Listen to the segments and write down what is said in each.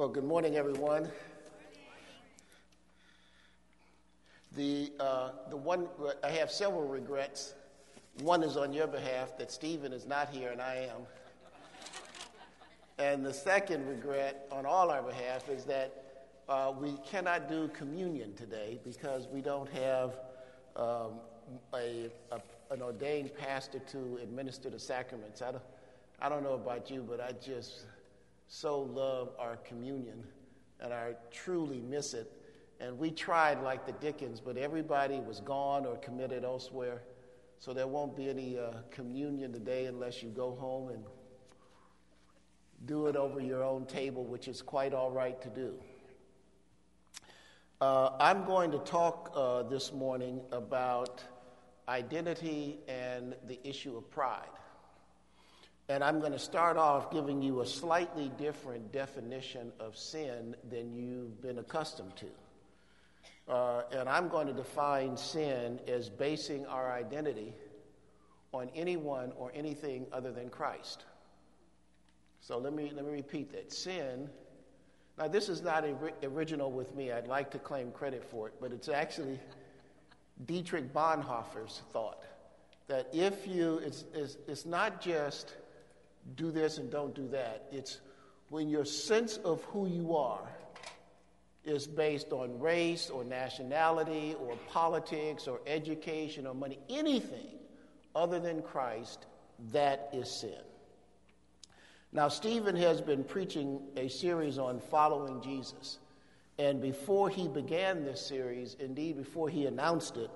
Well, good morning, everyone. The, uh, the one, I have several regrets. One is on your behalf that Stephen is not here and I am. And the second regret on all our behalf is that uh, we cannot do communion today because we don't have um, a, a, an ordained pastor to administer the sacraments. I don't, I don't know about you, but I just so love our communion and I truly miss it. And we tried like the Dickens, but everybody was gone or committed elsewhere. So there won't be any uh, communion today unless you go home and do it over your own table, which is quite all right to do. Uh, I'm going to talk uh, this morning about identity and the issue of pride. And I'm going to start off giving you a slightly different definition of sin than you've been accustomed to. Uh, and I'm going to define sin as basing our identity on anyone or anything other than Christ. So let me, let me repeat that. Sin, now this is not original with me. I'd like to claim credit for it, but it's actually Dietrich Bonhoeffer's thought that if you, it's, it's, it's not just do this and don't do that. It's when your sense of who you are is based on race or nationality or politics or education or money, anything other than Christ, that is sin. Now, Stephen has been preaching a series on following Jesus. And before he began this series, indeed, before he announced it,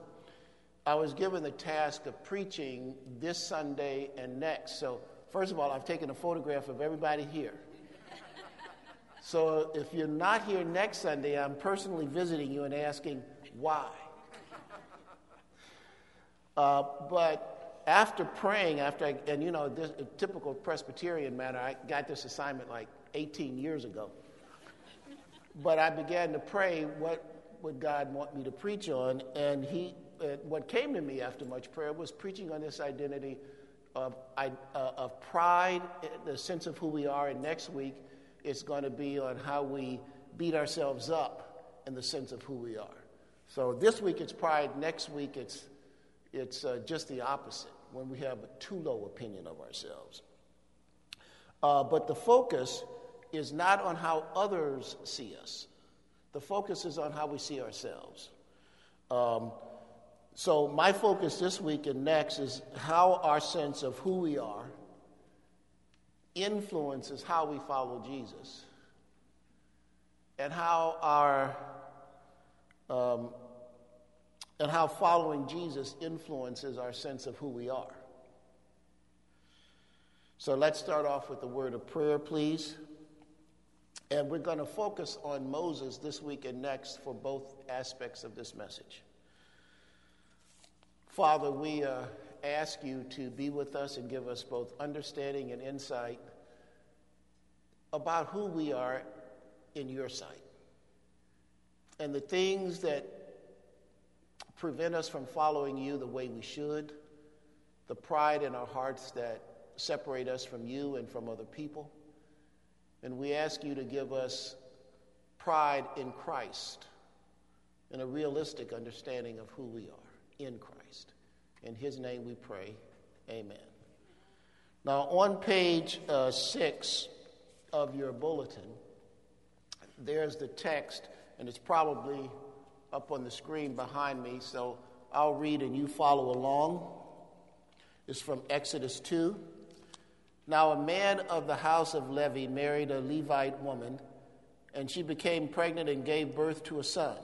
I was given the task of preaching this Sunday and next. So First of all, I've taken a photograph of everybody here. So if you're not here next Sunday, I'm personally visiting you and asking why. Uh, but after praying, after I, and you know, this typical Presbyterian manner, I got this assignment like 18 years ago. But I began to pray, what would God want me to preach on? And he, uh, what came to me after much prayer was preaching on this identity of, uh, of pride, the sense of who we are, and next week it's going to be on how we beat ourselves up in the sense of who we are. So this week it's pride, next week it's, it's uh, just the opposite, when we have a too low opinion of ourselves. Uh, but the focus is not on how others see us, the focus is on how we see ourselves. Um, so, my focus this week and next is how our sense of who we are influences how we follow Jesus and how our um, and how following Jesus influences our sense of who we are. So let's start off with the word of prayer, please. And we're going to focus on Moses this week and next for both aspects of this message. Father, we uh, ask you to be with us and give us both understanding and insight about who we are in your sight and the things that prevent us from following you the way we should, the pride in our hearts that separate us from you and from other people. And we ask you to give us pride in Christ and a realistic understanding of who we are in Christ. In his name we pray. Amen. Now, on page uh, six of your bulletin, there's the text, and it's probably up on the screen behind me, so I'll read and you follow along. It's from Exodus 2. Now, a man of the house of Levi married a Levite woman, and she became pregnant and gave birth to a son.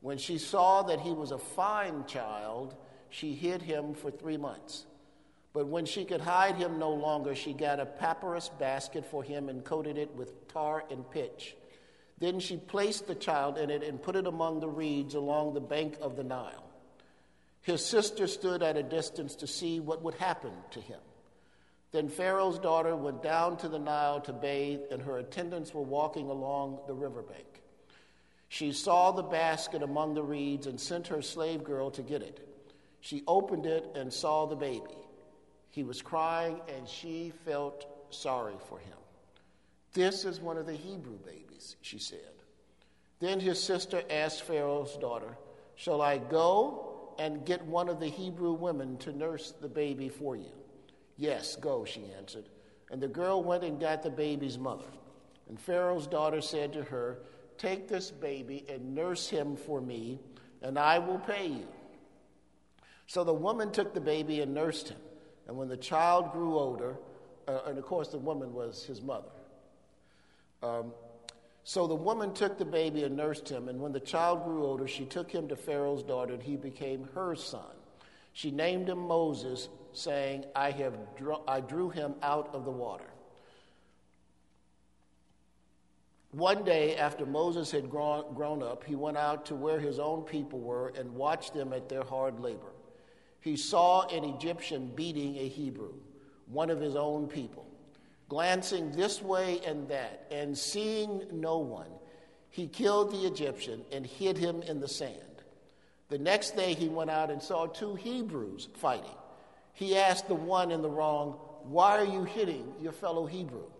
When she saw that he was a fine child, she hid him for three months. But when she could hide him no longer, she got a papyrus basket for him and coated it with tar and pitch. Then she placed the child in it and put it among the reeds along the bank of the Nile. His sister stood at a distance to see what would happen to him. Then Pharaoh's daughter went down to the Nile to bathe, and her attendants were walking along the riverbank. She saw the basket among the reeds and sent her slave girl to get it. She opened it and saw the baby. He was crying, and she felt sorry for him. This is one of the Hebrew babies. she said. Then his sister asked Pharaoh's daughter, Shall I go and get one of the Hebrew women to nurse the baby for you? Yes, go, she answered. And the girl went and got the baby's mother. And Pharaoh's daughter said to her, Take this baby and nurse him for me, and I will pay you. So the woman took the baby and nursed him. And when the child grew older, uh, and of course the woman was his mother. Um, so the woman took the baby and nursed him. And when the child grew older, she took him to Pharaoh's daughter, and he became her son. She named him Moses, saying, I, have I drew him out of the water. One day, after Moses had grown, grown up, he went out to where his own people were and watched them at their hard labor. He saw an Egyptian beating a Hebrew, one of his own people. Glancing this way and that, and seeing no one, he killed the Egyptian and hid him in the sand. The next day, he went out and saw two Hebrews fighting. He asked the one in the wrong, Why are you hitting your fellow Hebrew?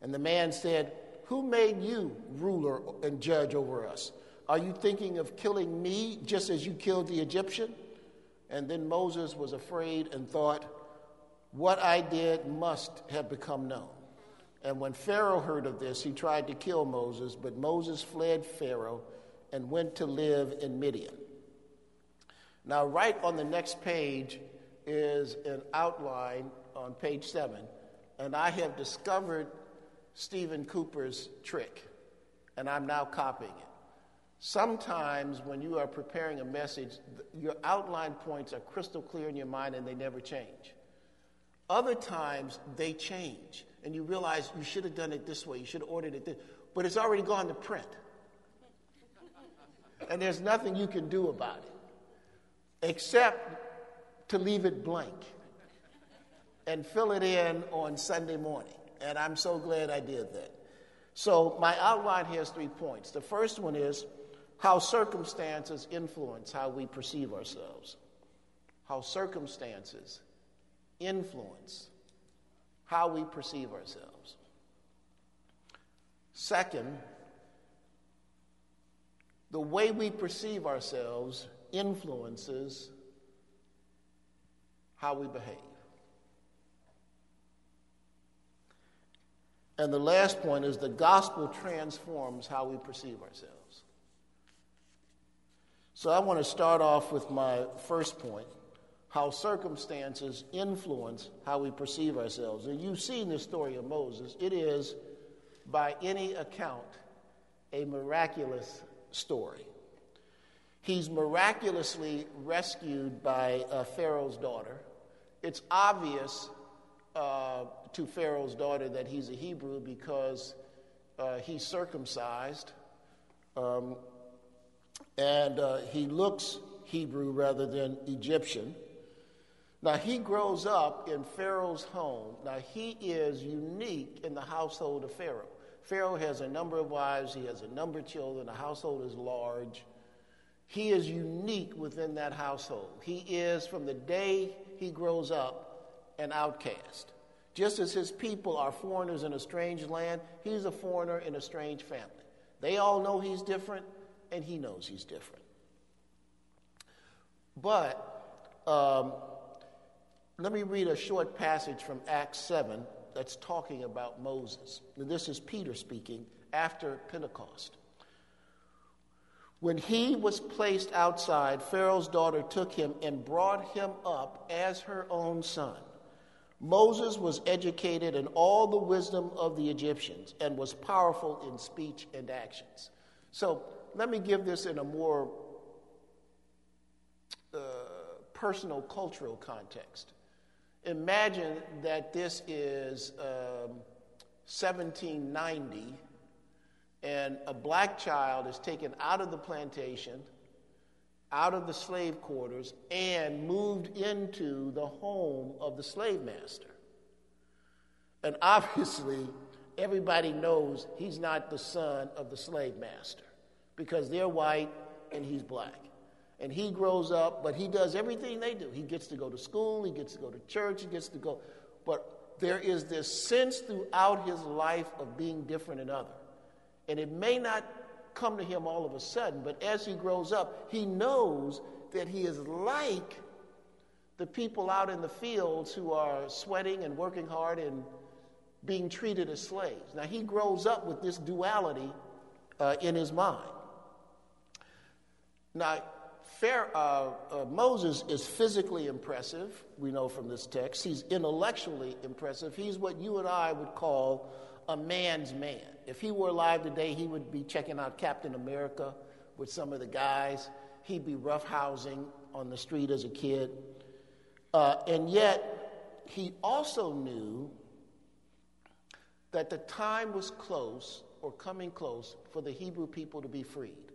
And the man said, Who made you ruler and judge over us? Are you thinking of killing me just as you killed the Egyptian? And then Moses was afraid and thought, What I did must have become known. And when Pharaoh heard of this, he tried to kill Moses, but Moses fled Pharaoh and went to live in Midian. Now, right on the next page is an outline on page seven, and I have discovered Stephen Cooper's trick, and I'm now copying it. Sometimes, when you are preparing a message, your outline points are crystal clear in your mind and they never change. Other times, they change, and you realize you should have done it this way, you should have ordered it this but it's already gone to print. and there's nothing you can do about it except to leave it blank and fill it in on Sunday morning. And I'm so glad I did that. So, my outline has three points. The first one is how circumstances influence how we perceive ourselves. How circumstances influence how we perceive ourselves. Second, the way we perceive ourselves influences how we behave. And the last point is the gospel transforms how we perceive ourselves. So I want to start off with my first point how circumstances influence how we perceive ourselves. And you've seen the story of Moses. It is, by any account, a miraculous story. He's miraculously rescued by uh, Pharaoh's daughter. It's obvious uh, to Pharaoh's daughter that he's a Hebrew because uh, he's circumcised. Um, and uh, he looks Hebrew rather than Egyptian. Now, he grows up in Pharaoh's home. Now, he is unique in the household of Pharaoh. Pharaoh has a number of wives, he has a number of children, the household is large. He is unique within that household. He is, from the day he grows up, an outcast. Just as his people are foreigners in a strange land, he's a foreigner in a strange family. They all know he's different, and he knows he's different. But um, let me read a short passage from Acts 7 that's talking about Moses. And this is Peter speaking after Pentecost. When he was placed outside, Pharaoh's daughter took him and brought him up as her own son. Moses was educated in all the wisdom of the Egyptians and was powerful in speech and actions. So let me give this in a more uh, personal, cultural context. Imagine that this is um, 1790 and a black child is taken out of the plantation, out of the slave quarters, and moved into the home of the slave master. And obviously, everybody knows he's not the son of the slave master because they're white and he's black. And he grows up, but he does everything they do. He gets to go to school, he gets to go to church, he gets to go. But there is this sense throughout his life of being different than other. And it may not come to him all of a sudden, but as he grows up, he knows that he is like the people out in the fields who are sweating and working hard and being treated as slaves. Now, he grows up with this duality uh, in his mind. Now, Fair, uh, uh, Moses is physically impressive, we know from this text. He's intellectually impressive. He's what you and I would call a man's man. If he were alive today, he would be checking out Captain America with some of the guys. He'd be roughhousing on the street as a kid. Uh, and yet, he also knew that the time was close or coming close for the Hebrew people to be freed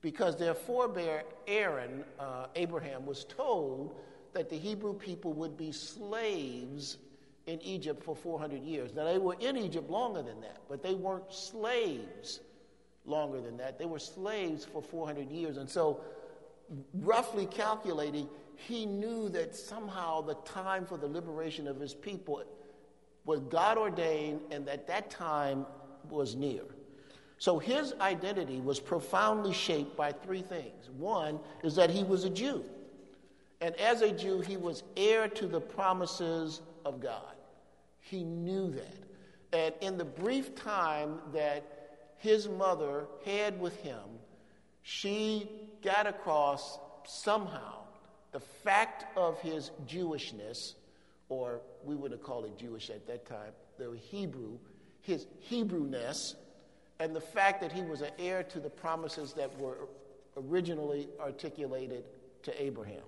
because their forebear Aaron, uh, Abraham, was told that the Hebrew people would be slaves in Egypt for 400 years. Now, they were in Egypt longer than that, but they weren't slaves longer than that. They were slaves for 400 years. And so, roughly calculating, he knew that somehow the time for the liberation of his people was God ordained and that that time was near. So his identity was profoundly shaped by three things. One is that he was a Jew. And as a Jew, he was heir to the promises of God. He knew that. And in the brief time that his mother had with him, she got across somehow the fact of his Jewishness, or we would have called it Jewish at that time, the Hebrew, his Hebrewness, and the fact that he was an heir to the promises that were originally articulated to Abraham.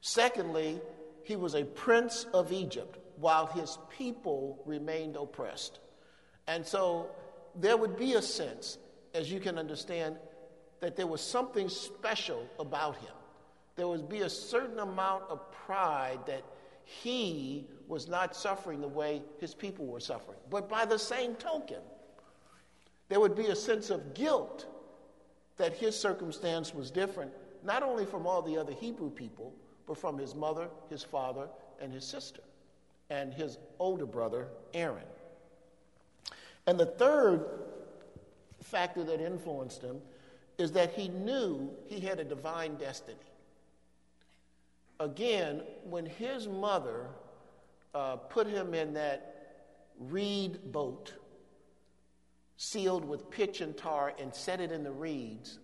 Secondly, he was a prince of Egypt while his people remained oppressed. And so there would be a sense, as you can understand, that there was something special about him. There would be a certain amount of pride that he was not suffering the way his people were suffering. But by the same token, there would be a sense of guilt that his circumstance was different, not only from all the other Hebrew people, but from his mother, his father, and his sister, and his older brother, Aaron. And the third factor that influenced him is that he knew he had a divine destiny. Again, when his mother uh, put him in that reed boat sealed with pitch and tar and set it in the reeds.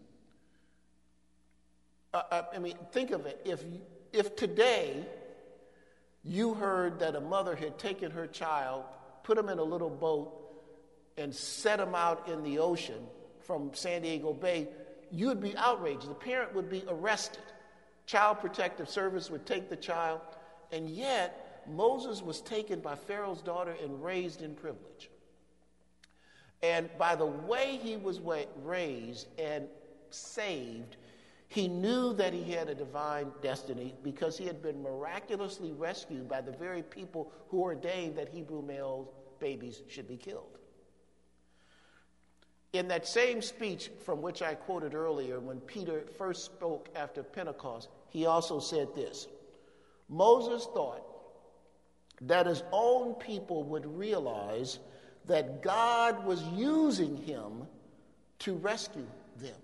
Uh, uh, I mean, think of it. If, if today you heard that a mother had taken her child, put him in a little boat, and set him out in the ocean from San Diego Bay, you'd be outraged. The parent would be arrested. Child Protective Service would take the child, and yet Moses was taken by Pharaoh's daughter and raised in privilege. And by the way he was raised and saved, he knew that he had a divine destiny because he had been miraculously rescued by the very people who ordained that Hebrew male babies should be killed. In that same speech from which I quoted earlier, when Peter first spoke after Pentecost, he also said this Moses thought that his own people would realize that God was using him to rescue them,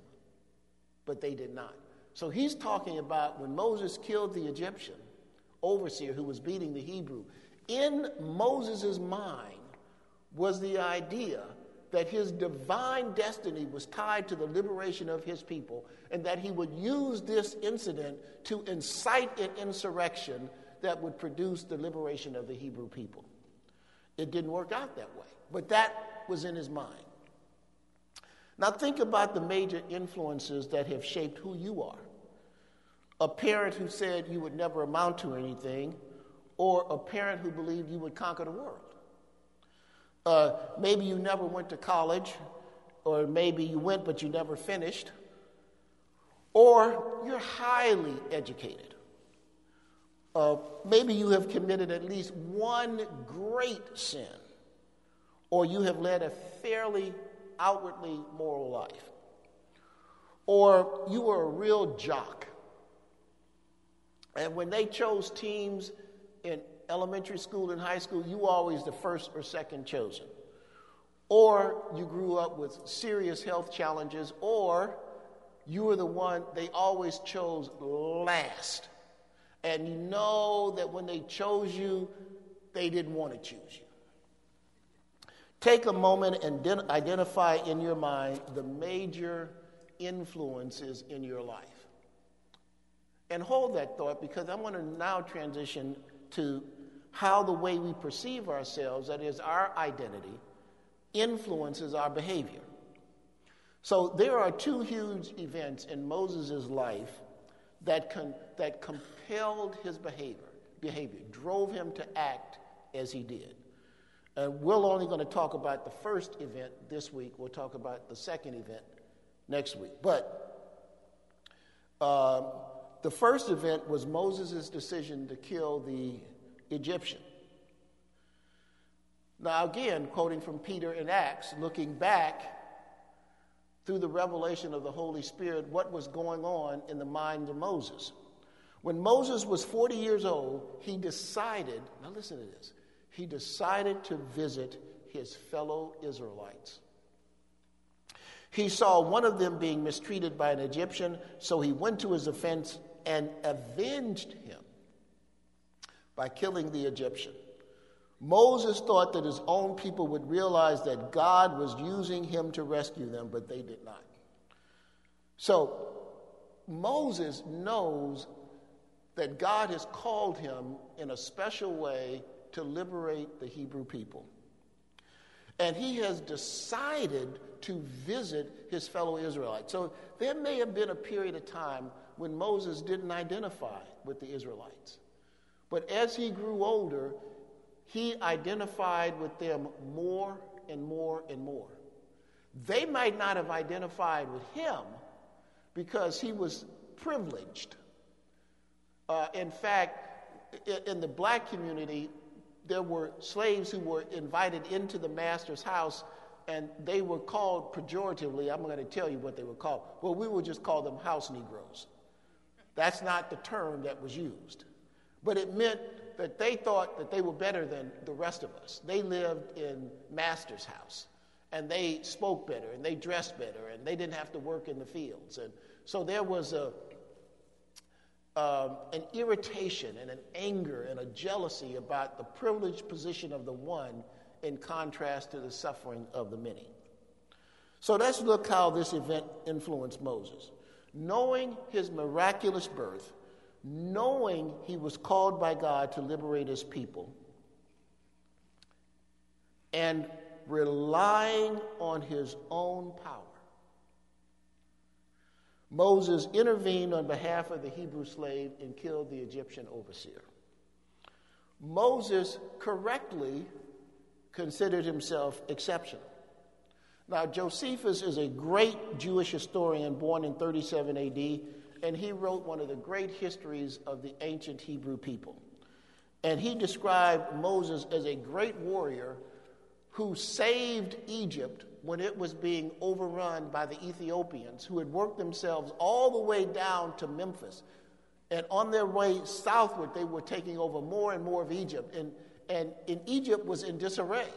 but they did not. So he's talking about when Moses killed the Egyptian overseer who was beating the Hebrew. In Moses' mind was the idea that his divine destiny was tied to the liberation of his people and that he would use this incident to incite an insurrection that would produce the liberation of the Hebrew people. It didn't work out that way. But that was in his mind. Now, think about the major influences that have shaped who you are. A parent who said you would never amount to anything, or a parent who believed you would conquer the world. Uh, maybe you never went to college, or maybe you went but you never finished, or you're highly educated. Uh, maybe you have committed at least one great sin or you have led a fairly outwardly moral life, or you were a real jock. And when they chose teams in elementary school and high school, you were always the first or second chosen. or you grew up with serious health challenges, or you were the one they always chose last. And you know that when they chose you, they didn't want to choose you. Take a moment and identify in your mind the major influences in your life. And hold that thought because I want to now transition to how the way we perceive ourselves, that is, our identity, influences our behavior. So there are two huge events in Moses' life that, con- that compelled his behavior, behavior, drove him to act as he did. And we're only going to talk about the first event this week. We'll talk about the second event next week. But um, the first event was Moses' decision to kill the Egyptian. Now, again, quoting from Peter in Acts, looking back through the revelation of the Holy Spirit, what was going on in the mind of Moses. When Moses was 40 years old, he decided, now listen to this, he decided to visit his fellow Israelites. He saw one of them being mistreated by an Egyptian, so he went to his defense and avenged him by killing the Egyptian. Moses thought that his own people would realize that God was using him to rescue them, but they did not. So Moses knows that God has called him in a special way to liberate the Hebrew people. And he has decided to visit his fellow Israelites. So there may have been a period of time when Moses didn't identify with the Israelites. But as he grew older, he identified with them more and more and more. They might not have identified with him because he was privileged. Uh, in fact, in the black community, there were slaves who were invited into the master's house and they were called pejoratively. I'm going to tell you what they were called. Well, we would just call them house Negroes. That's not the term that was used. But it meant that they thought that they were better than the rest of us. They lived in master's house and they spoke better and they dressed better and they didn't have to work in the fields. And so there was a, um, an irritation and an anger and a jealousy about the privileged position of the one in contrast to the suffering of the many. So let's look how this event influenced Moses. Knowing his miraculous birth, knowing he was called by God to liberate his people, and relying on his own power, Moses intervened on behalf of the Hebrew slave and killed the Egyptian overseer. Moses correctly considered himself exceptional. Now, Josephus is a great Jewish historian born in 37 AD, and he wrote one of the great histories of the ancient Hebrew people. And he described Moses as a great warrior who saved Egypt when it was being overrun by the Ethiopians, who had worked themselves all the way down to Memphis. And on their way southward, they were taking over more and more of Egypt. And, and, and Egypt was in disarray.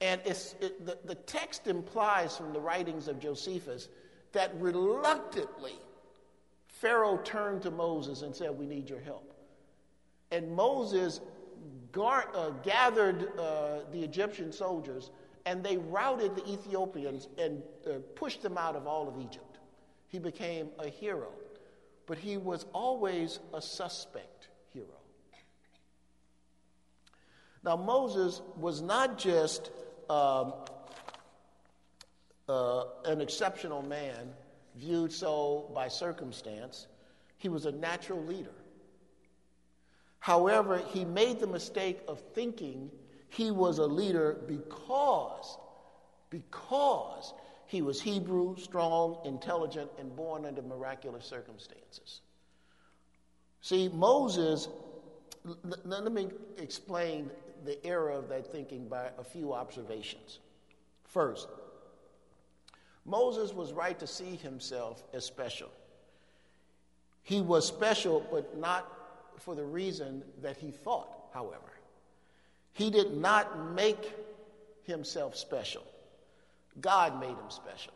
And it, the, the text implies from the writings of Josephus that reluctantly Pharaoh turned to Moses and said, We need your help. And Moses gar- uh, gathered uh, the Egyptian soldiers and they routed the Ethiopians and uh, pushed them out of all of Egypt. He became a hero, but he was always a suspect hero. Now, Moses was not just um, uh, an exceptional man viewed so by circumstance, he was a natural leader. However, he made the mistake of thinking he was a leader because, because he was Hebrew, strong, intelligent, and born under miraculous circumstances. See, Moses, let me explain the error of that thinking by a few observations. First, Moses was right to see himself as special. He was special, but not for the reason that he thought, however. He did not make himself special. God made him special.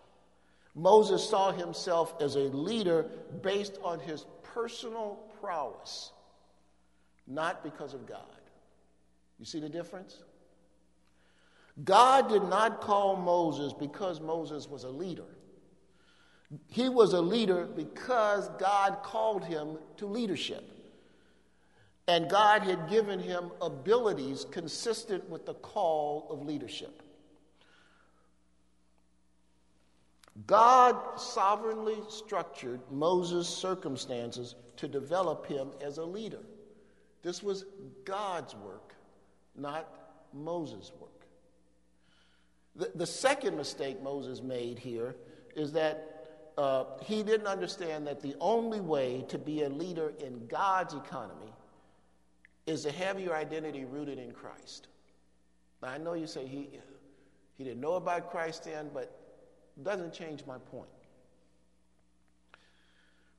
Moses saw himself as a leader based on his personal prowess, not because of God. You see the difference? God did not call Moses because Moses was a leader. He was a leader because God called him to leadership. And God had given him abilities consistent with the call of leadership. God sovereignly structured Moses' circumstances to develop him as a leader. This was God's work, not Moses' work. The, the second mistake Moses made here is that uh, he didn't understand that the only way to be a leader in God's economy is to have your identity rooted in Christ. Now, I know you say he, he didn't know about Christ then, but doesn't change my point.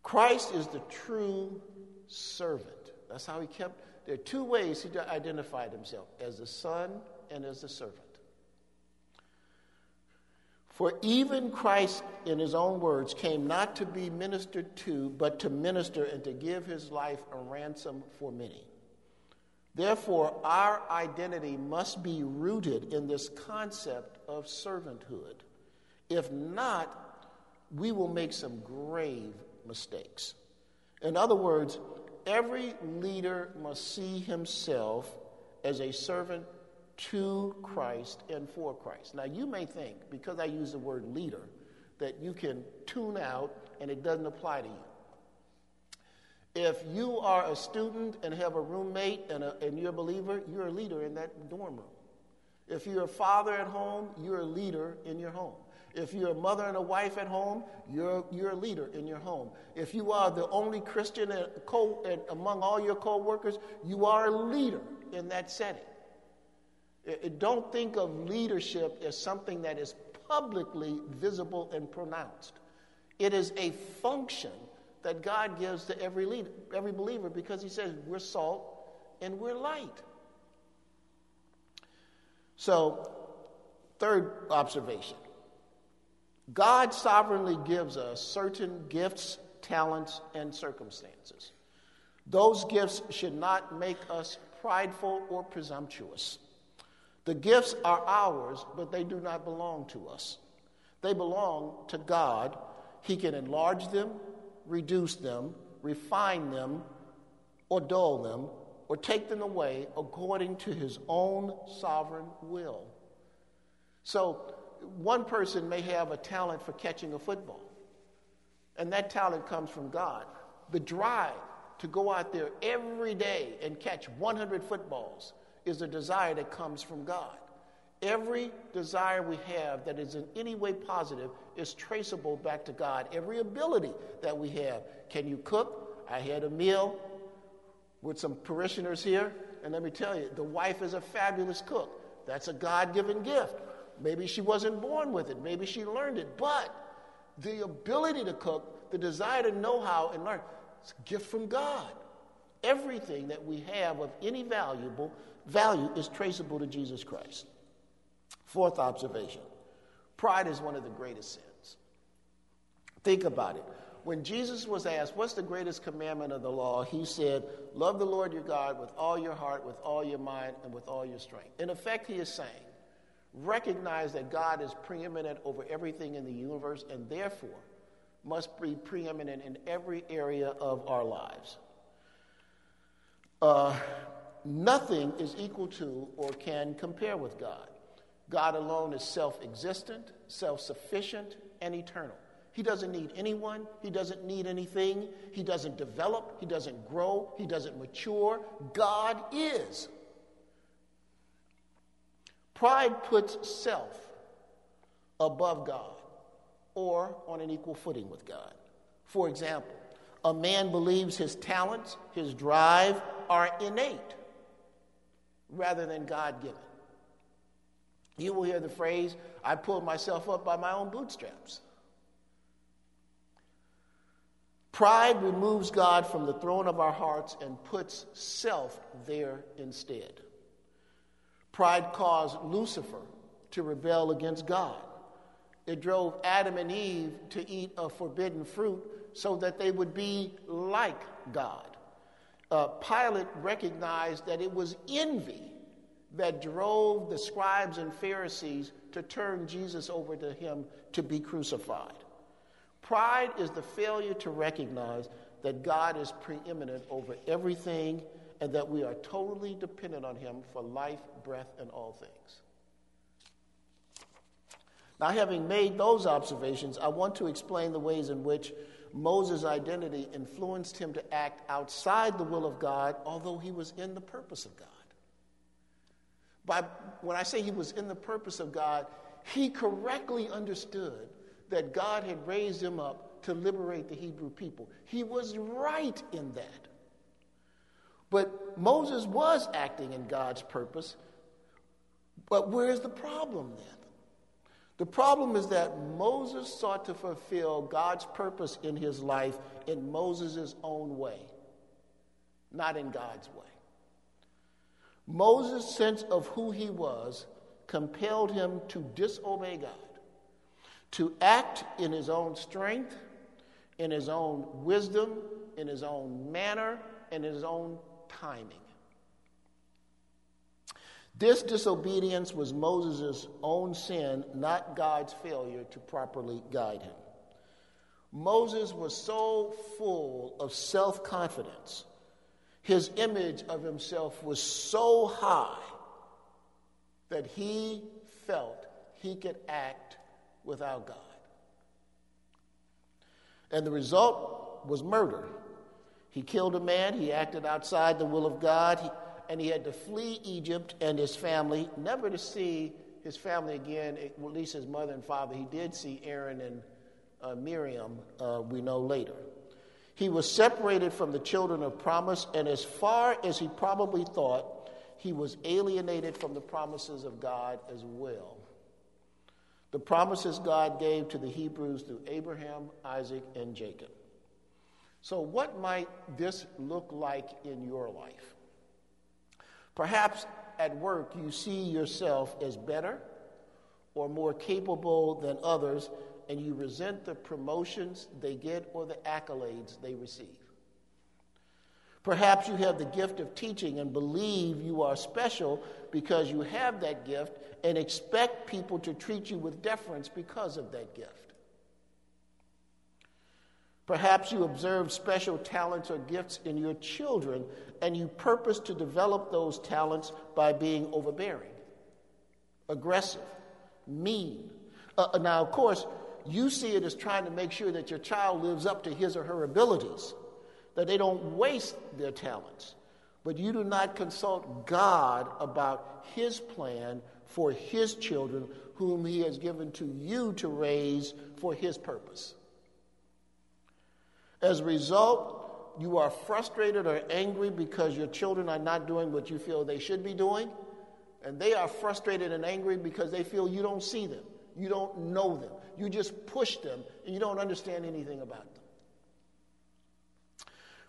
Christ is the true servant. That's how he kept. There are two ways he identified himself as the son and as the servant. For even Christ, in his own words, came not to be ministered to, but to minister and to give his life a ransom for many. Therefore, our identity must be rooted in this concept of servanthood. If not, we will make some grave mistakes. In other words, every leader must see himself as a servant to Christ and for Christ. Now, you may think, because I use the word leader, that you can tune out and it doesn't apply to you. If you are a student and have a roommate and, a, and you're a believer, you're a leader in that dorm room. If you're a father at home, you're a leader in your home. If you're a mother and a wife at home, you're, you're a leader in your home. If you are the only Christian co- among all your co workers, you are a leader in that setting. Don't think of leadership as something that is publicly visible and pronounced. It is a function that God gives to every leader, every believer, because He says we're salt and we're light. So, third observation God sovereignly gives us certain gifts, talents, and circumstances. Those gifts should not make us prideful or presumptuous. The gifts are ours, but they do not belong to us. They belong to God. He can enlarge them, reduce them, refine them, or dull them, or take them away according to his own sovereign will. So, one person may have a talent for catching a football, and that talent comes from God. The drive to go out there every day and catch 100 footballs is a desire that comes from God. Every desire we have that is in any way positive is traceable back to God. Every ability that we have. Can you cook? I had a meal with some parishioners here, and let me tell you, the wife is a fabulous cook. That's a God given gift. Maybe she wasn't born with it, maybe she learned it, but the ability to cook, the desire to know how and learn, it's a gift from God. Everything that we have of any valuable value is traceable to Jesus Christ. Fourth observation pride is one of the greatest sins. Think about it. When Jesus was asked, What's the greatest commandment of the law? He said, Love the Lord your God with all your heart, with all your mind, and with all your strength. In effect, he is saying, Recognize that God is preeminent over everything in the universe and therefore must be preeminent in every area of our lives. Uh, nothing is equal to or can compare with God. God alone is self existent, self sufficient, and eternal. He doesn't need anyone. He doesn't need anything. He doesn't develop. He doesn't grow. He doesn't mature. God is. Pride puts self above God or on an equal footing with God. For example, a man believes his talents, his drive are innate rather than God given. You will hear the phrase, I pulled myself up by my own bootstraps. Pride removes God from the throne of our hearts and puts self there instead. Pride caused Lucifer to rebel against God. It drove Adam and Eve to eat a forbidden fruit so that they would be like God. Uh, Pilate recognized that it was envy that drove the scribes and Pharisees to turn Jesus over to him to be crucified. Pride is the failure to recognize that God is preeminent over everything and that we are totally dependent on Him for life, breath, and all things. Now, having made those observations, I want to explain the ways in which Moses' identity influenced him to act outside the will of God, although he was in the purpose of God. By, when I say he was in the purpose of God, he correctly understood that God had raised him up to liberate the Hebrew people. He was right in that. But Moses was acting in God's purpose. But where's the problem then? The problem is that Moses sought to fulfill God's purpose in his life in Moses' own way, not in God's way. Moses' sense of who he was compelled him to disobey God, to act in his own strength, in his own wisdom, in his own manner, in his own timing. This disobedience was Moses' own sin, not God's failure to properly guide him. Moses was so full of self confidence, his image of himself was so high that he felt he could act without God. And the result was murder. He killed a man, he acted outside the will of God, and he had to flee Egypt and his family, never to see his family again, at least his mother and father. He did see Aaron and uh, Miriam, uh, we know later. He was separated from the children of promise, and as far as he probably thought, he was alienated from the promises of God as well. The promises God gave to the Hebrews through Abraham, Isaac, and Jacob. So, what might this look like in your life? Perhaps at work you see yourself as better or more capable than others, and you resent the promotions they get or the accolades they receive. Perhaps you have the gift of teaching and believe you are special because you have that gift and expect people to treat you with deference because of that gift. Perhaps you observe special talents or gifts in your children and you purpose to develop those talents by being overbearing, aggressive, mean. Uh, now, of course, you see it as trying to make sure that your child lives up to his or her abilities, that they don't waste their talents. But you do not consult God about his plan for his children, whom he has given to you to raise for his purpose. As a result, you are frustrated or angry because your children are not doing what you feel they should be doing. And they are frustrated and angry because they feel you don't see them, you don't know them, you just push them, and you don't understand anything about them.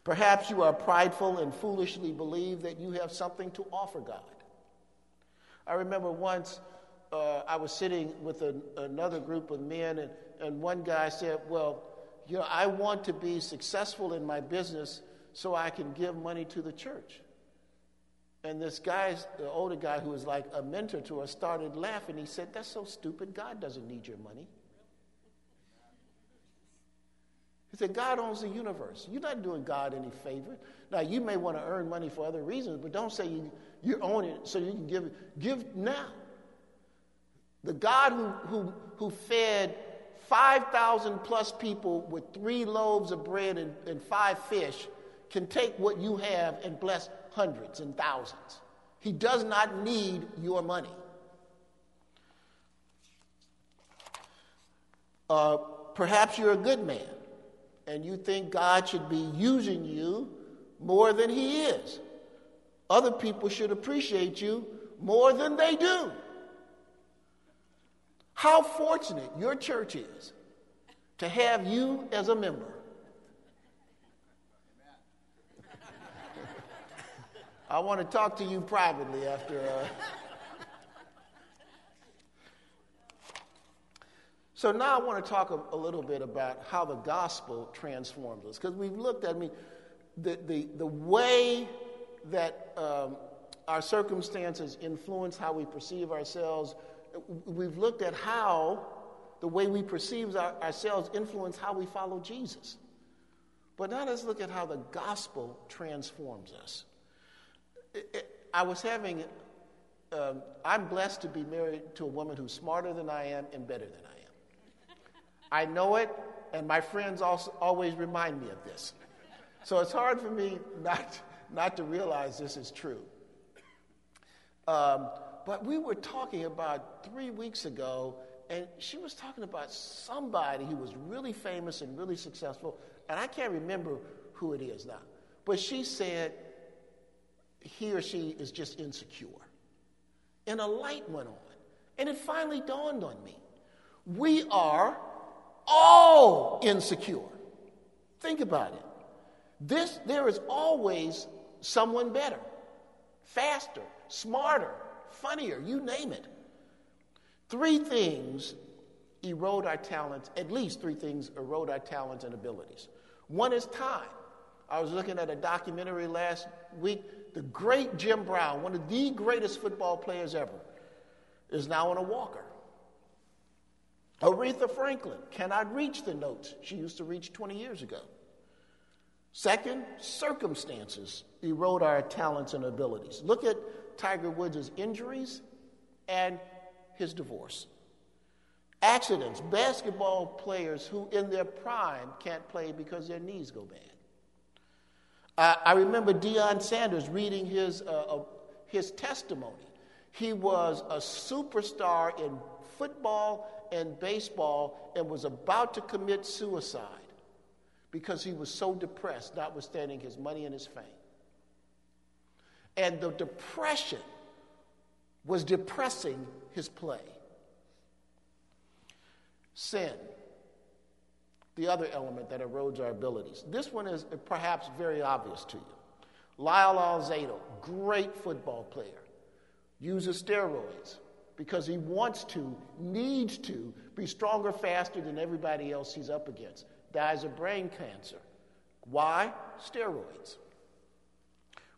Perhaps you are prideful and foolishly believe that you have something to offer God. I remember once uh, I was sitting with a, another group of men, and, and one guy said, Well, you know, I want to be successful in my business so I can give money to the church. And this guy, the older guy who was like a mentor to us, started laughing. He said, That's so stupid. God doesn't need your money. He said, God owns the universe. You're not doing God any favor. Now, you may want to earn money for other reasons, but don't say you, you own it so you can give it. Give now. The God who, who, who fed 5,000 plus people with three loaves of bread and, and five fish can take what you have and bless hundreds and thousands. He does not need your money. Uh, perhaps you're a good man and you think God should be using you more than He is. Other people should appreciate you more than they do. How fortunate your church is to have you as a member. I want to talk to you privately after. Uh... So now I want to talk a, a little bit about how the gospel transforms us. Because we've looked at, I mean, the, the, the way that um, our circumstances influence how we perceive ourselves, we've looked at how the way we perceive our, ourselves influence how we follow Jesus. But now let's look at how the gospel transforms us. I was having, um, I'm blessed to be married to a woman who's smarter than I am and better than I am. I know it, and my friends also always remind me of this. So it's hard for me not, not to realize this is true. Um, but we were talking about three weeks ago, and she was talking about somebody who was really famous and really successful, and I can't remember who it is now. But she said he or she is just insecure. And a light went on, and it finally dawned on me. We are all insecure. Think about it. This, there is always someone better, faster, smarter, funnier, you name it. Three things erode our talents, at least three things erode our talents and abilities. One is time. I was looking at a documentary last week. The great Jim Brown, one of the greatest football players ever, is now on a walker. Aretha Franklin cannot reach the notes she used to reach 20 years ago. Second, circumstances erode our talents and abilities. Look at Tiger Woods' injuries and his divorce. Accidents, basketball players who in their prime can't play because their knees go bad. I remember Deion Sanders reading his, uh, uh, his testimony. He was a superstar in football and baseball and was about to commit suicide because he was so depressed, notwithstanding his money and his fame. And the depression was depressing his play. Sin, the other element that erodes our abilities. This one is perhaps very obvious to you. Lyle Alzado, great football player, uses steroids because he wants to, needs to be stronger, faster than everybody else he's up against dies of brain cancer. Why? Steroids.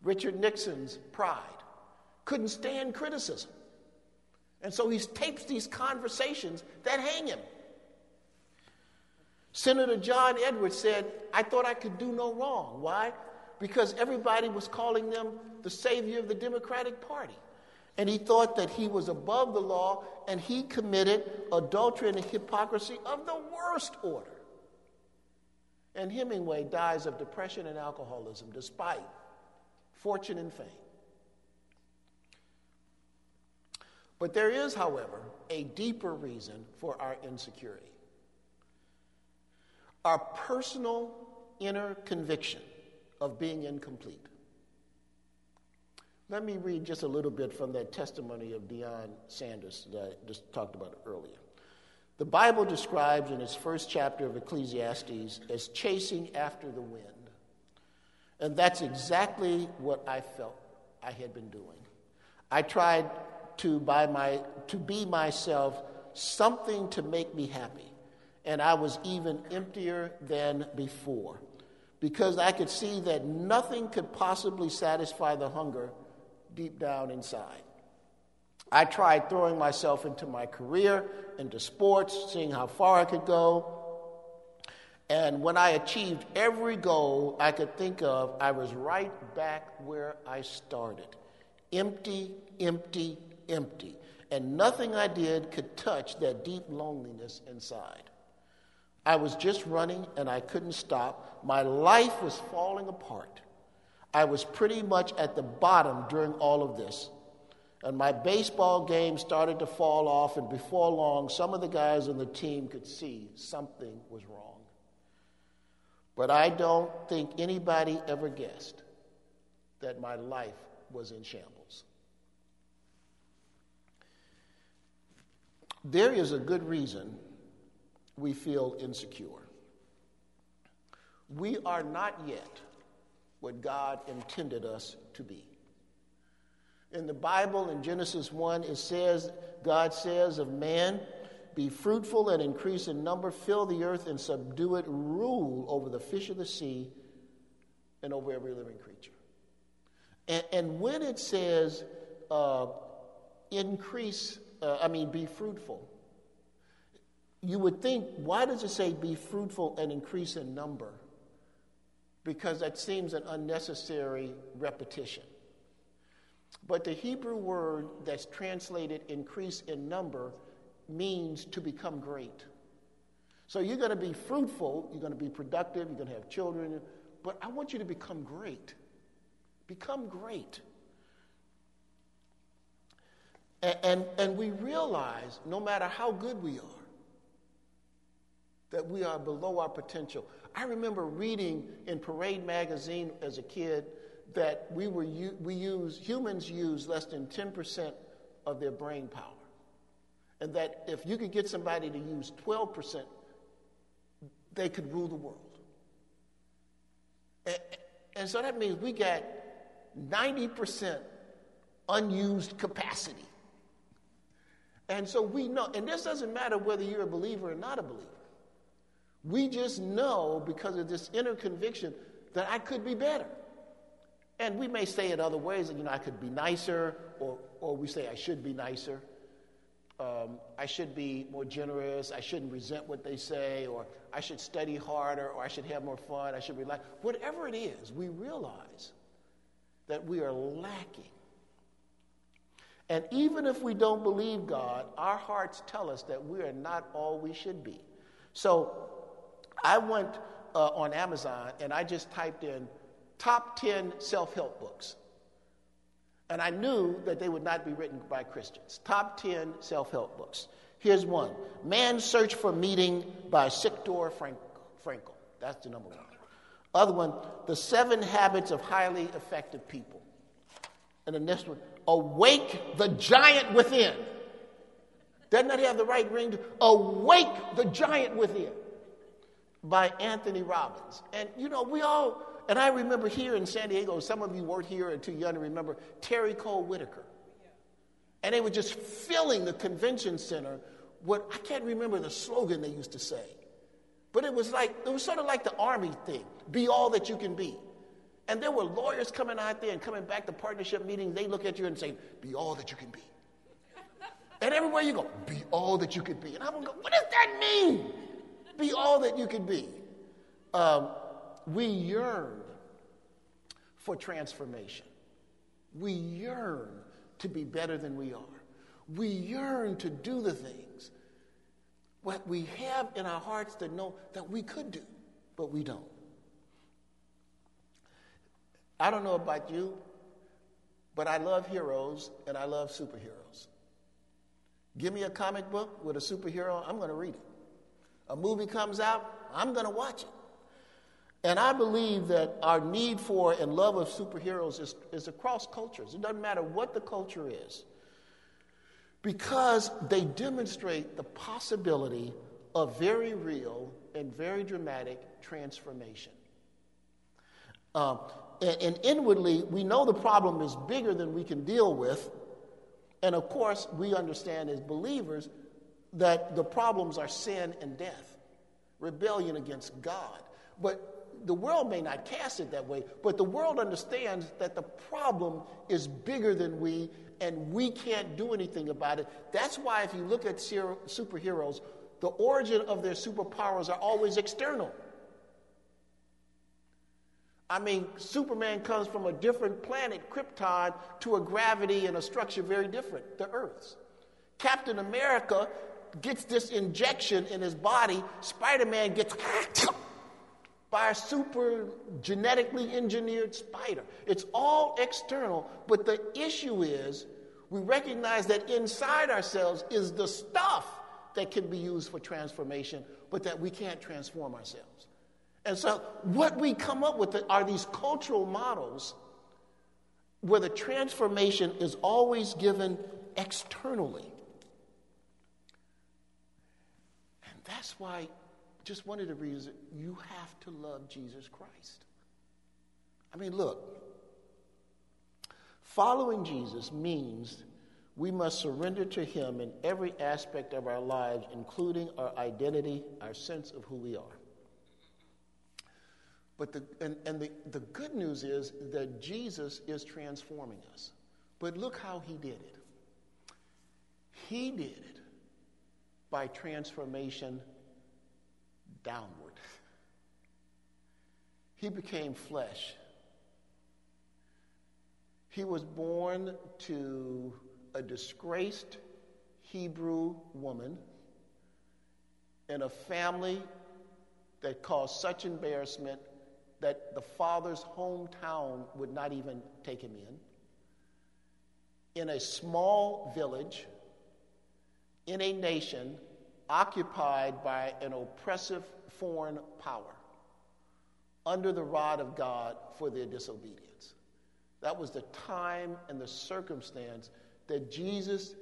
Richard Nixon's pride couldn't stand criticism. And so he tapes these conversations that hang him. Senator John Edwards said, I thought I could do no wrong. Why? Because everybody was calling them the savior of the Democratic Party. And he thought that he was above the law and he committed adultery and hypocrisy of the worst order. And Hemingway dies of depression and alcoholism despite fortune and fame. But there is, however, a deeper reason for our insecurity our personal inner conviction of being incomplete. Let me read just a little bit from that testimony of Deion Sanders that I just talked about earlier. The Bible describes in its first chapter of Ecclesiastes as chasing after the wind. And that's exactly what I felt I had been doing. I tried to, by my, to be myself something to make me happy. And I was even emptier than before because I could see that nothing could possibly satisfy the hunger deep down inside. I tried throwing myself into my career, into sports, seeing how far I could go. And when I achieved every goal I could think of, I was right back where I started empty, empty, empty. And nothing I did could touch that deep loneliness inside. I was just running and I couldn't stop. My life was falling apart. I was pretty much at the bottom during all of this. And my baseball game started to fall off, and before long, some of the guys on the team could see something was wrong. But I don't think anybody ever guessed that my life was in shambles. There is a good reason we feel insecure. We are not yet what God intended us to be. In the Bible, in Genesis 1, it says, God says of man, Be fruitful and increase in number, fill the earth and subdue it, rule over the fish of the sea and over every living creature. And, and when it says uh, increase, uh, I mean, be fruitful, you would think, why does it say be fruitful and increase in number? Because that seems an unnecessary repetition. But the Hebrew word that's translated increase in number means to become great. So you're going to be fruitful, you're going to be productive, you're going to have children, but I want you to become great. Become great. And, and, and we realize no matter how good we are, that we are below our potential. I remember reading in Parade magazine as a kid that we, were, we use, humans use less than 10% of their brain power. And that if you could get somebody to use 12%, they could rule the world. And, and so that means we got 90% unused capacity. And so we know, and this doesn't matter whether you're a believer or not a believer. We just know because of this inner conviction that I could be better. And we may say it other ways, you know, I could be nicer, or, or we say I should be nicer. Um, I should be more generous. I shouldn't resent what they say, or I should study harder, or I should have more fun. I should relax. Whatever it is, we realize that we are lacking. And even if we don't believe God, our hearts tell us that we are not all we should be. So I went uh, on Amazon and I just typed in top 10 self help books. And I knew that they would not be written by Christians. Top 10 self help books. Here's one Man's Search for Meaning by Viktor Frankl. That's the number one. Other one, The Seven Habits of Highly Effective People. And the next one, Awake the Giant Within. Doesn't that have the right ring? To, Awake the Giant Within by Anthony Robbins. And you know, we all, and I remember here in San Diego, some of you weren't here or too young to remember Terry Cole Whittaker. And they were just filling the convention center. What I can't remember the slogan they used to say, but it was like it was sort of like the army thing: "Be all that you can be." And there were lawyers coming out there and coming back to partnership meetings. They look at you and say, "Be all that you can be." And everywhere you go, "Be all that you can be." And I'm gonna go, "What does that mean?" Be all that you could be. Um, we yearn for transformation. We yearn to be better than we are. We yearn to do the things what we have in our hearts to know that we could do, but we don't. I don't know about you, but I love heroes and I love superheroes. Give me a comic book with a superhero, I'm going to read it a movie comes out, I'm going to watch it. And I believe that our need for and love of superheroes is, is across cultures. It doesn't matter what the culture is, because they demonstrate the possibility of very real and very dramatic transformation. Um, and, and inwardly, we know the problem is bigger than we can deal with. And of course, we understand as believers that the problems are sin and death, rebellion against God. But the world may not cast it that way, but the world understands that the problem is bigger than we and we can't do anything about it. That's why, if you look at superheroes, the origin of their superpowers are always external. I mean, Superman comes from a different planet, Krypton, to a gravity and a structure very different, the Earth's. Captain America gets this injection in his body, Spider Man gets by a super genetically engineered spider. It's all external, but the issue is we recognize that inside ourselves is the stuff that can be used for transformation, but that we can't transform ourselves. And so, what we come up with are these cultural models where the transformation is always given externally. That's why, just one of the reasons, you have to love Jesus Christ. I mean, look, following Jesus means we must surrender to Him in every aspect of our lives, including our identity, our sense of who we are. But the, and, and the, the good news is that Jesus is transforming us. But look how He did it. He did it by transformation downward. He became flesh. He was born to a disgraced Hebrew woman in a family that caused such embarrassment that the father's hometown would not even take him in. In a small village, in a nation occupied by an oppressive foreign power, under the rod of God for their disobedience. That was the time and the circumstance that Jesus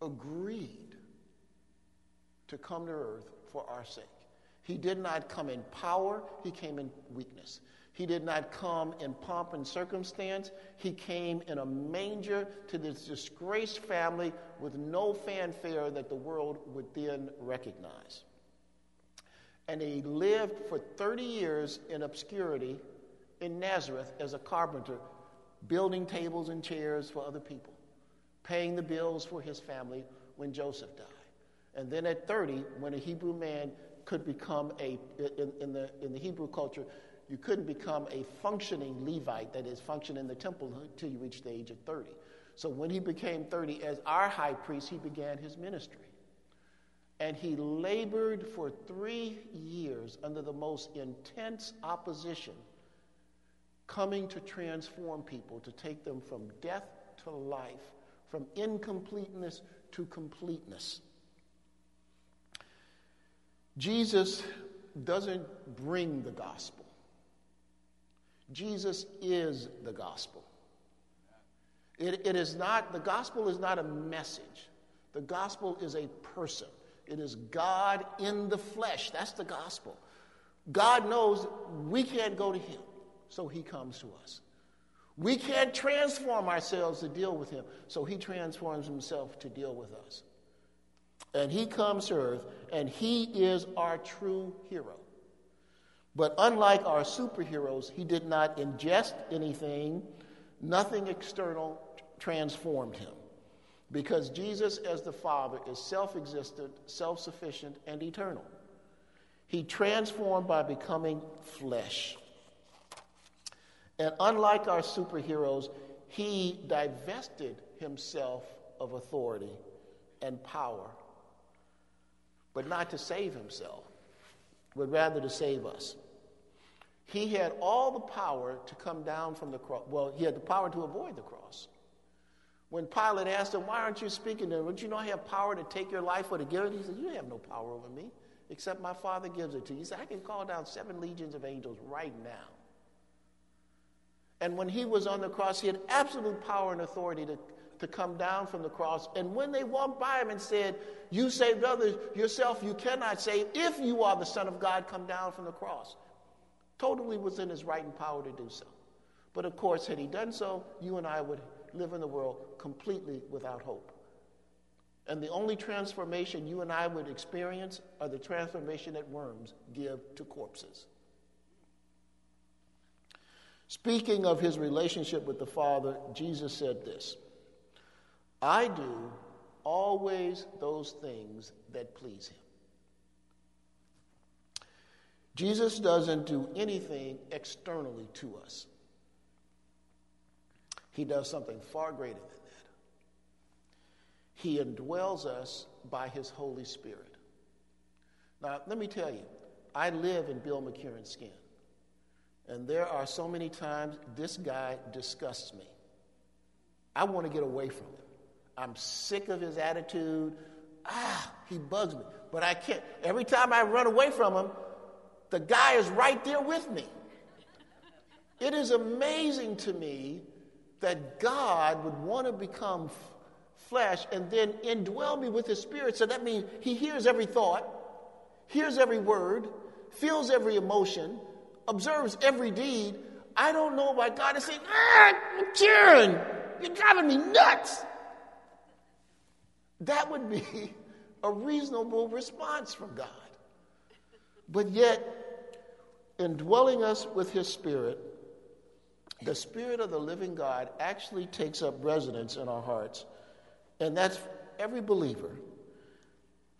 agreed to come to earth for our sake. He did not come in power, he came in weakness. He did not come in pomp and circumstance. He came in a manger to this disgraced family with no fanfare that the world would then recognize. And he lived for 30 years in obscurity in Nazareth as a carpenter, building tables and chairs for other people, paying the bills for his family when Joseph died. And then at 30, when a Hebrew man could become a, in, in, the, in the Hebrew culture, you couldn't become a functioning Levite, that is, function in the temple until you reached the age of 30. So when he became 30 as our high priest, he began his ministry. And he labored for three years under the most intense opposition, coming to transform people, to take them from death to life, from incompleteness to completeness. Jesus doesn't bring the gospel. Jesus is the gospel. It, it is not, the gospel is not a message. The gospel is a person. It is God in the flesh. That's the gospel. God knows we can't go to Him, so He comes to us. We can't transform ourselves to deal with Him, so He transforms Himself to deal with us. And He comes to earth, and He is our true hero. But unlike our superheroes, He did not ingest anything, nothing external transformed Him. Because Jesus, as the Father, is self existent, self sufficient, and eternal. He transformed by becoming flesh. And unlike our superheroes, he divested himself of authority and power, but not to save himself, but rather to save us. He had all the power to come down from the cross. Well, he had the power to avoid the cross. When Pilate asked him, Why aren't you speaking to him? Don't you I have power to take your life or to give it? He said, You have no power over me, except my Father gives it to you. He said, I can call down seven legions of angels right now. And when he was on the cross, he had absolute power and authority to, to come down from the cross. And when they walked by him and said, You saved others, yourself you cannot save. If you are the Son of God, come down from the cross. Totally was in his right and power to do so. But of course, had he done so, you and I would live in the world completely without hope. And the only transformation you and I would experience are the transformation that worms give to corpses. Speaking of his relationship with the Father, Jesus said this I do always those things that please him. Jesus doesn't do anything externally to us. He does something far greater than that. He indwells us by his Holy Spirit. Now, let me tell you, I live in Bill McCurrin's skin. And there are so many times this guy disgusts me. I want to get away from him. I'm sick of his attitude. Ah, he bugs me. But I can't. Every time I run away from him, the guy is right there with me. It is amazing to me that God would want to become f- flesh and then indwell me with his spirit. So that means he hears every thought, hears every word, feels every emotion, observes every deed. I don't know why God is saying, ah, Karen, you're driving me nuts. That would be a reasonable response from God. But yet, indwelling us with His Spirit, the Spirit of the living God actually takes up residence in our hearts. And that's every believer.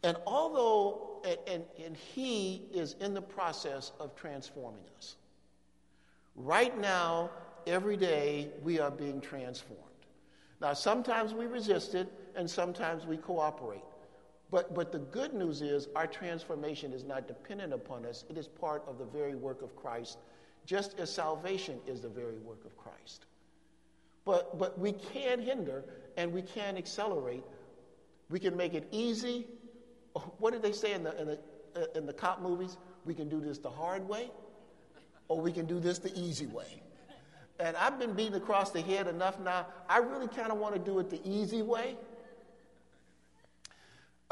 And although, and, and, and, He is in the process of transforming us. Right now, every day, we are being transformed. Now, sometimes we resist it, and sometimes we cooperate. But, but the good news is our transformation is not dependent upon us, it is part of the very work of Christ, just as salvation is the very work of Christ. But, but we can hinder and we can accelerate. We can make it easy. What did they say in the, in the, uh, in the cop movies? We can do this the hard way, or we can do this the easy way. And I've been beaten across the head enough now. I really kind of want to do it the easy way.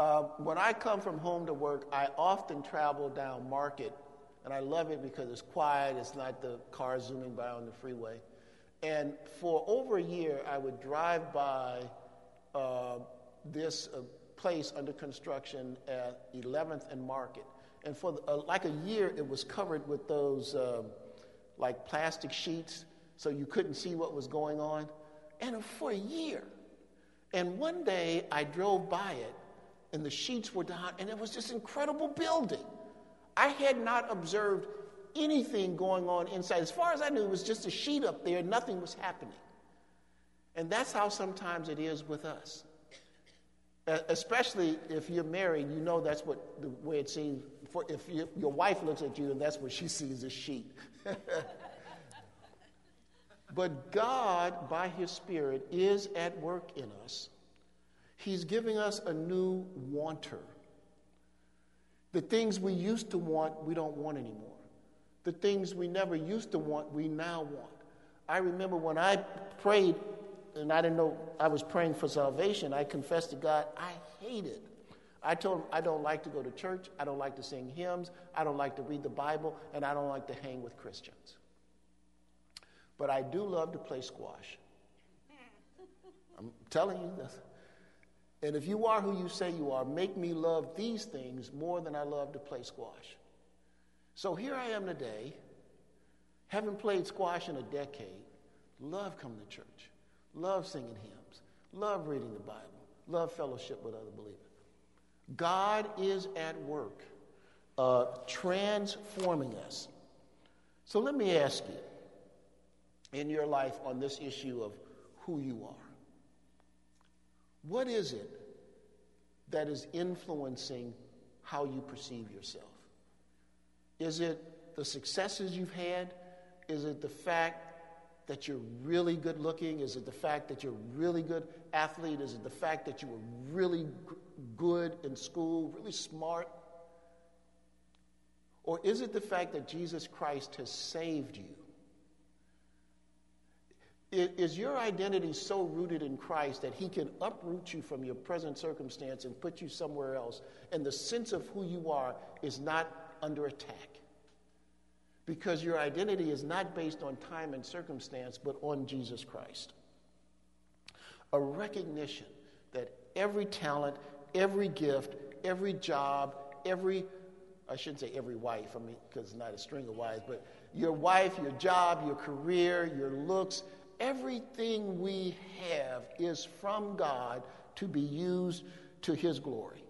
Uh, when I come from home to work, I often travel down Market, and I love it because it's quiet. It's not the cars zooming by on the freeway. And for over a year, I would drive by uh, this uh, place under construction at 11th and Market. And for the, uh, like a year, it was covered with those um, like plastic sheets so you couldn't see what was going on. And for a year. And one day, I drove by it, and the sheets were down, and it was this incredible building. I had not observed anything going on inside. As far as I knew, it was just a sheet up there, nothing was happening. And that's how sometimes it is with us. Especially if you're married, you know that's what the way it seems. For if you, your wife looks at you and that's what she sees a sheet. but God, by His Spirit, is at work in us. He's giving us a new wanter. The things we used to want, we don't want anymore. The things we never used to want, we now want. I remember when I prayed, and I didn't know I was praying for salvation, I confessed to God, I hate it. I told him, I don't like to go to church, I don't like to sing hymns, I don't like to read the Bible, and I don't like to hang with Christians. But I do love to play squash. I'm telling you this. And if you are who you say you are, make me love these things more than I love to play squash. So here I am today, having played squash in a decade, love coming to church, love singing hymns, love reading the Bible, love fellowship with other believers. God is at work uh, transforming us. So let me ask you in your life on this issue of who you are. What is it that is influencing how you perceive yourself? Is it the successes you've had? Is it the fact that you're really good looking? Is it the fact that you're a really good athlete? Is it the fact that you were really good in school, really smart? Or is it the fact that Jesus Christ has saved you? Is your identity so rooted in Christ that He can uproot you from your present circumstance and put you somewhere else, and the sense of who you are is not under attack? Because your identity is not based on time and circumstance, but on Jesus Christ. A recognition that every talent, every gift, every job, every, I shouldn't say every wife, I mean, because it's not a string of wives, but your wife, your job, your career, your looks, everything we have is from God to be used to His glory.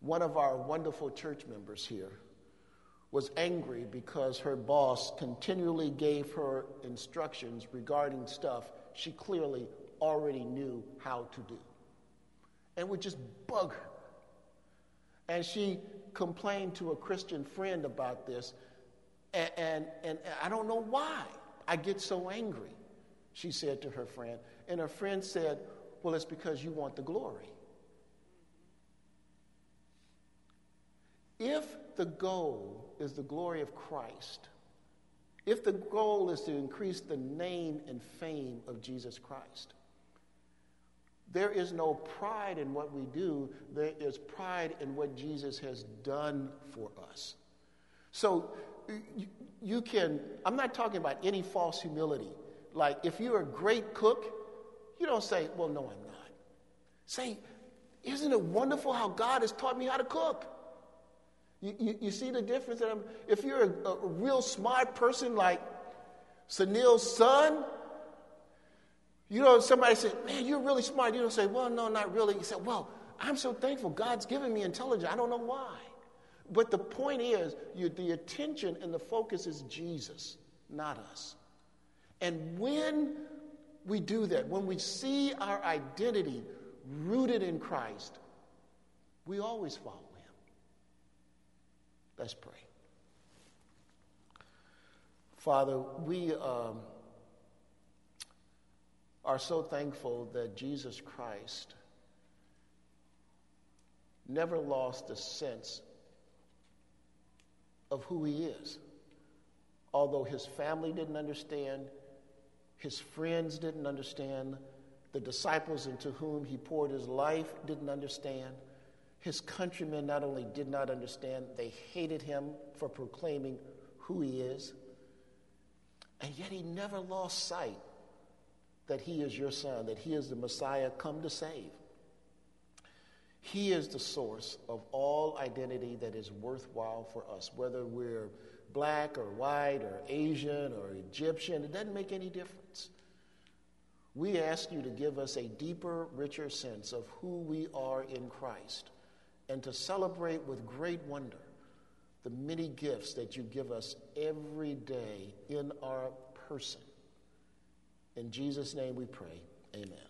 One of our wonderful church members here was angry because her boss continually gave her instructions regarding stuff she clearly already knew how to do and would just bug her. And she complained to a Christian friend about this, and, and, and I don't know why. I get so angry, she said to her friend. And her friend said, Well, it's because you want the glory. If the goal is the glory of Christ, if the goal is to increase the name and fame of Jesus Christ, there is no pride in what we do, there is pride in what Jesus has done for us. So you can, I'm not talking about any false humility. Like if you're a great cook, you don't say, well, no, I'm not. say, Isn't it wonderful how God has taught me how to cook? You, you, you see the difference? If you're a, a real smart person like Sunil's son, you know, somebody said, Man, you're really smart. You don't say, Well, no, not really. You said, Well, I'm so thankful God's given me intelligence. I don't know why. But the point is, you, the attention and the focus is Jesus, not us. And when we do that, when we see our identity rooted in Christ, we always follow him. Let's pray. Father, we um, are so thankful that Jesus Christ never lost the sense of who he is. Although his family didn't understand, his friends didn't understand, the disciples into whom he poured his life didn't understand, his countrymen not only did not understand, they hated him for proclaiming who he is. And yet he never lost sight that he is your son, that he is the Messiah come to save. He is the source of all identity that is worthwhile for us, whether we're black or white or Asian or Egyptian, it doesn't make any difference. We ask you to give us a deeper, richer sense of who we are in Christ and to celebrate with great wonder the many gifts that you give us every day in our person. In Jesus' name we pray. Amen.